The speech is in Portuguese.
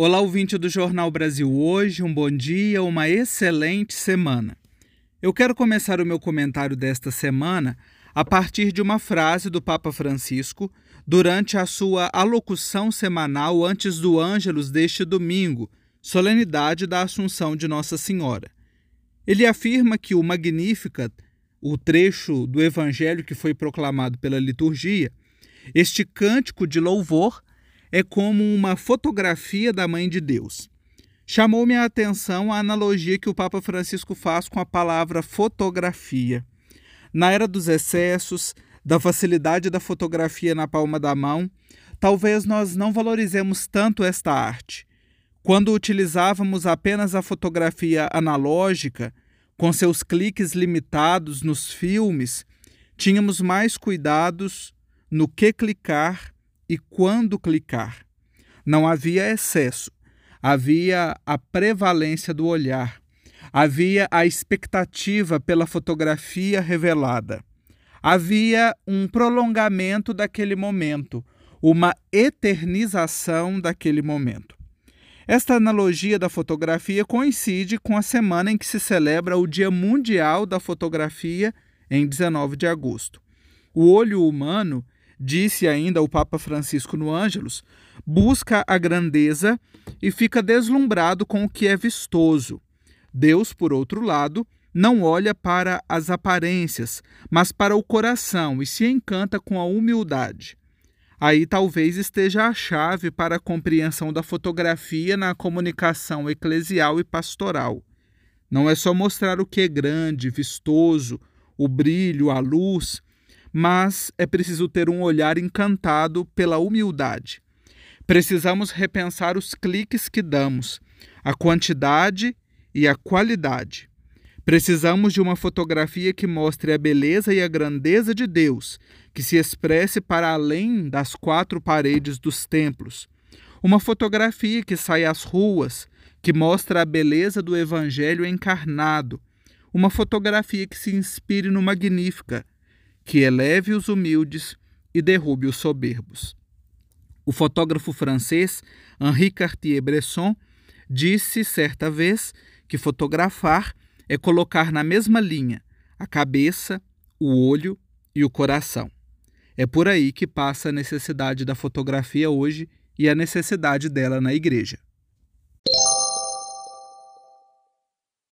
Olá, ouvinte do Jornal Brasil Hoje, um bom dia, uma excelente semana. Eu quero começar o meu comentário desta semana a partir de uma frase do Papa Francisco durante a sua alocução semanal antes do Ângelus deste domingo, solenidade da Assunção de Nossa Senhora. Ele afirma que o Magnificat, o trecho do Evangelho que foi proclamado pela liturgia, este cântico de louvor é como uma fotografia da Mãe de Deus. Chamou-me a atenção a analogia que o Papa Francisco faz com a palavra fotografia. Na era dos excessos, da facilidade da fotografia na palma da mão, talvez nós não valorizemos tanto esta arte. Quando utilizávamos apenas a fotografia analógica, com seus cliques limitados nos filmes, tínhamos mais cuidados no que clicar e quando clicar. Não havia excesso, havia a prevalência do olhar, havia a expectativa pela fotografia revelada, havia um prolongamento daquele momento, uma eternização daquele momento. Esta analogia da fotografia coincide com a semana em que se celebra o Dia Mundial da Fotografia, em 19 de agosto. O olho humano disse ainda o Papa Francisco no Ângelus, busca a grandeza e fica deslumbrado com o que é vistoso. Deus, por outro lado, não olha para as aparências, mas para o coração e se encanta com a humildade. Aí talvez esteja a chave para a compreensão da fotografia na comunicação eclesial e pastoral. Não é só mostrar o que é grande, vistoso, o brilho, a luz, mas é preciso ter um olhar encantado pela humildade. Precisamos repensar os cliques que damos, a quantidade e a qualidade. Precisamos de uma fotografia que mostre a beleza e a grandeza de Deus, que se expresse para além das quatro paredes dos templos. Uma fotografia que sai às ruas, que mostra a beleza do Evangelho encarnado. Uma fotografia que se inspire no Magnífica, que eleve os humildes e derrube os soberbos. O fotógrafo francês Henri Cartier-Bresson disse certa vez que fotografar é colocar na mesma linha a cabeça, o olho e o coração. É por aí que passa a necessidade da fotografia hoje e a necessidade dela na igreja.